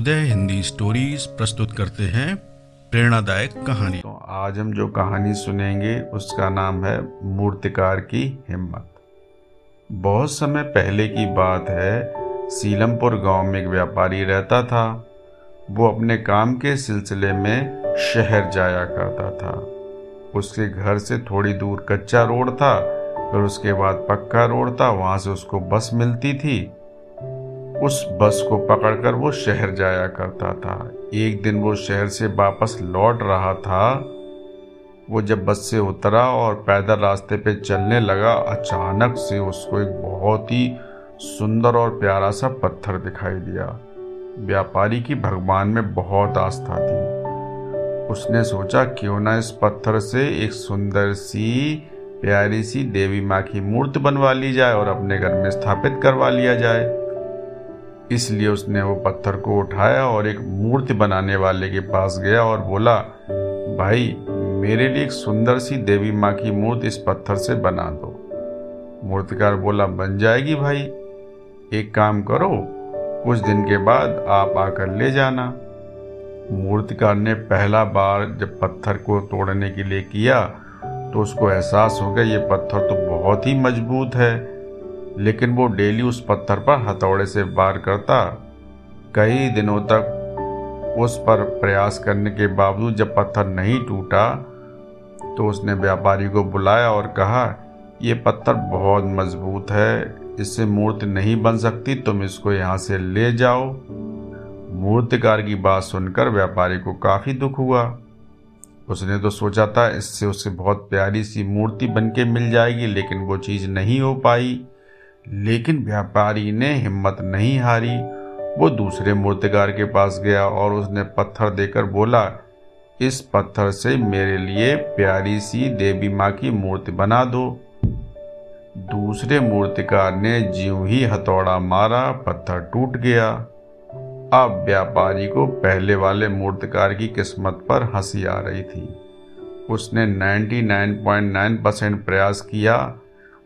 उदय Hindi stories प्रस्तुत करते हैं प्रेरणादायक कहानी। तो आज हम जो कहानी सुनेंगे, उसका नाम है मूर्तिकार की हिम्मत। बहुत समय पहले की बात है, सीलमपुर गाँव में एक व्यापारी रहता था। वो अपने काम के सिलसिले में शहर जाया करता था। उसके घर से थोड़ी दूर कच्चा रोड था, फिर उसके बाद पक्का रोड था, वहाँ से उसको बस मिलती थी। उस बस को पकड़कर वो शहर जाया करता था। एक दिन वो शहर से वापस लौट रहा था। वो जब बस से उतरा और पैदल रास्ते पे चलने लगा, अचानक से उसको एक बहुत ही सुंदर और प्यारा सा पत्थर दिखाई दिया। व्यापारी की भगवान में बहुत आस्था थी। उसने सोचा, क्यों ना इस पत्थर से एक सुंदर सी, प्यारी सी देवी माँ की मूर्ति बनवा ली जाए और अपने घर में स्थापित करवा लिया जाए। इसलिए उसने वो पत्थर को उठाया और एक मूर्ति बनाने वाले के पास गया और बोला, भाई, मेरे लिए एक सुंदर सी देवी माँ की मूर्ति इस पत्थर से बना दो। मूर्तिकार बोला, बन जाएगी भाई। एक काम करो, कुछ दिन के बाद आप आकर ले जाना। मूर्तिकार ने पहला बार जब पत्थर को तोड़ने के लिए किया तो उसको एहसास हो गया, ये पत्थर तो बहुत ही मज़बूत है। लेकिन वो डेली उस पत्थर पर हथौड़े से वार करता। कई दिनों तक उस पर प्रयास करने के बावजूद जब पत्थर नहीं टूटा तो उसने व्यापारी को बुलाया और कहा यह पत्थर बहुत मज़बूत है, इससे मूर्ति नहीं बन सकती, तुम इसको यहाँ से ले जाओ। मूर्तिकार की बात सुनकर व्यापारी को काफ़ी दुख हुआ। उसने तो सोचा था, इससे उसे बहुत प्यारी सी मूर्ति बन के मिल जाएगी, लेकिन वो चीज़ नहीं हो पाई। लेकिन व्यापारी ने हिम्मत नहीं हारी। वो दूसरे मूर्तिकार के पास गया और उसने पत्थर देकर बोला, इस पत्थर से मेरे लिए प्यारी सी देवी माँ की मूर्ति बना दो। दूसरे मूर्तिकार ने ज्यों ही हथौड़ा मारा, पत्थर टूट गया। अब व्यापारी को पहले वाले मूर्तिकार की किस्मत पर हँसी आ रही थी। उसने 99.9 परसेंट प्रयास किया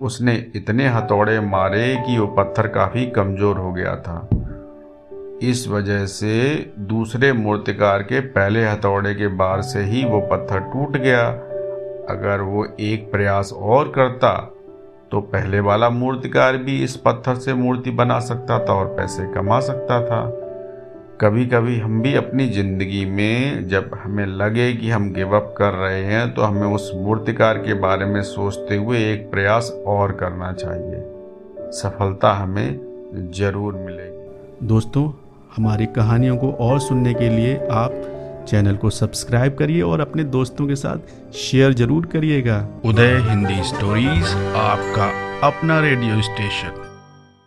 उसने इतने हथौड़े मारे कि वो पत्थर काफ़ी कमज़ोर हो गया था। इस वजह से दूसरे मूर्तिकार के पहले हथौड़े के बार से ही वो पत्थर टूट गया। अगर वो एक प्रयास और करता तो पहले वाला मूर्तिकार भी इस पत्थर से मूर्ति बना सकता था और पैसे कमा सकता था। कभी कभी हम भी अपनी ज़िंदगी में जब हमें लगे कि हम गिव अप कर रहे हैं तो हमें उस मूर्तिकार के बारे में सोचते हुए एक प्रयास और करना चाहिए। सफलता हमें ज़रूर मिलेगी। दोस्तों हमारी कहानियों को और सुनने के लिए आप चैनल को सब्सक्राइब करिए और अपने दोस्तों के साथ शेयर ज़रूर करिएगा। उदय हिंदी स्टोरीज आपका अपना रेडियो स्टेशन।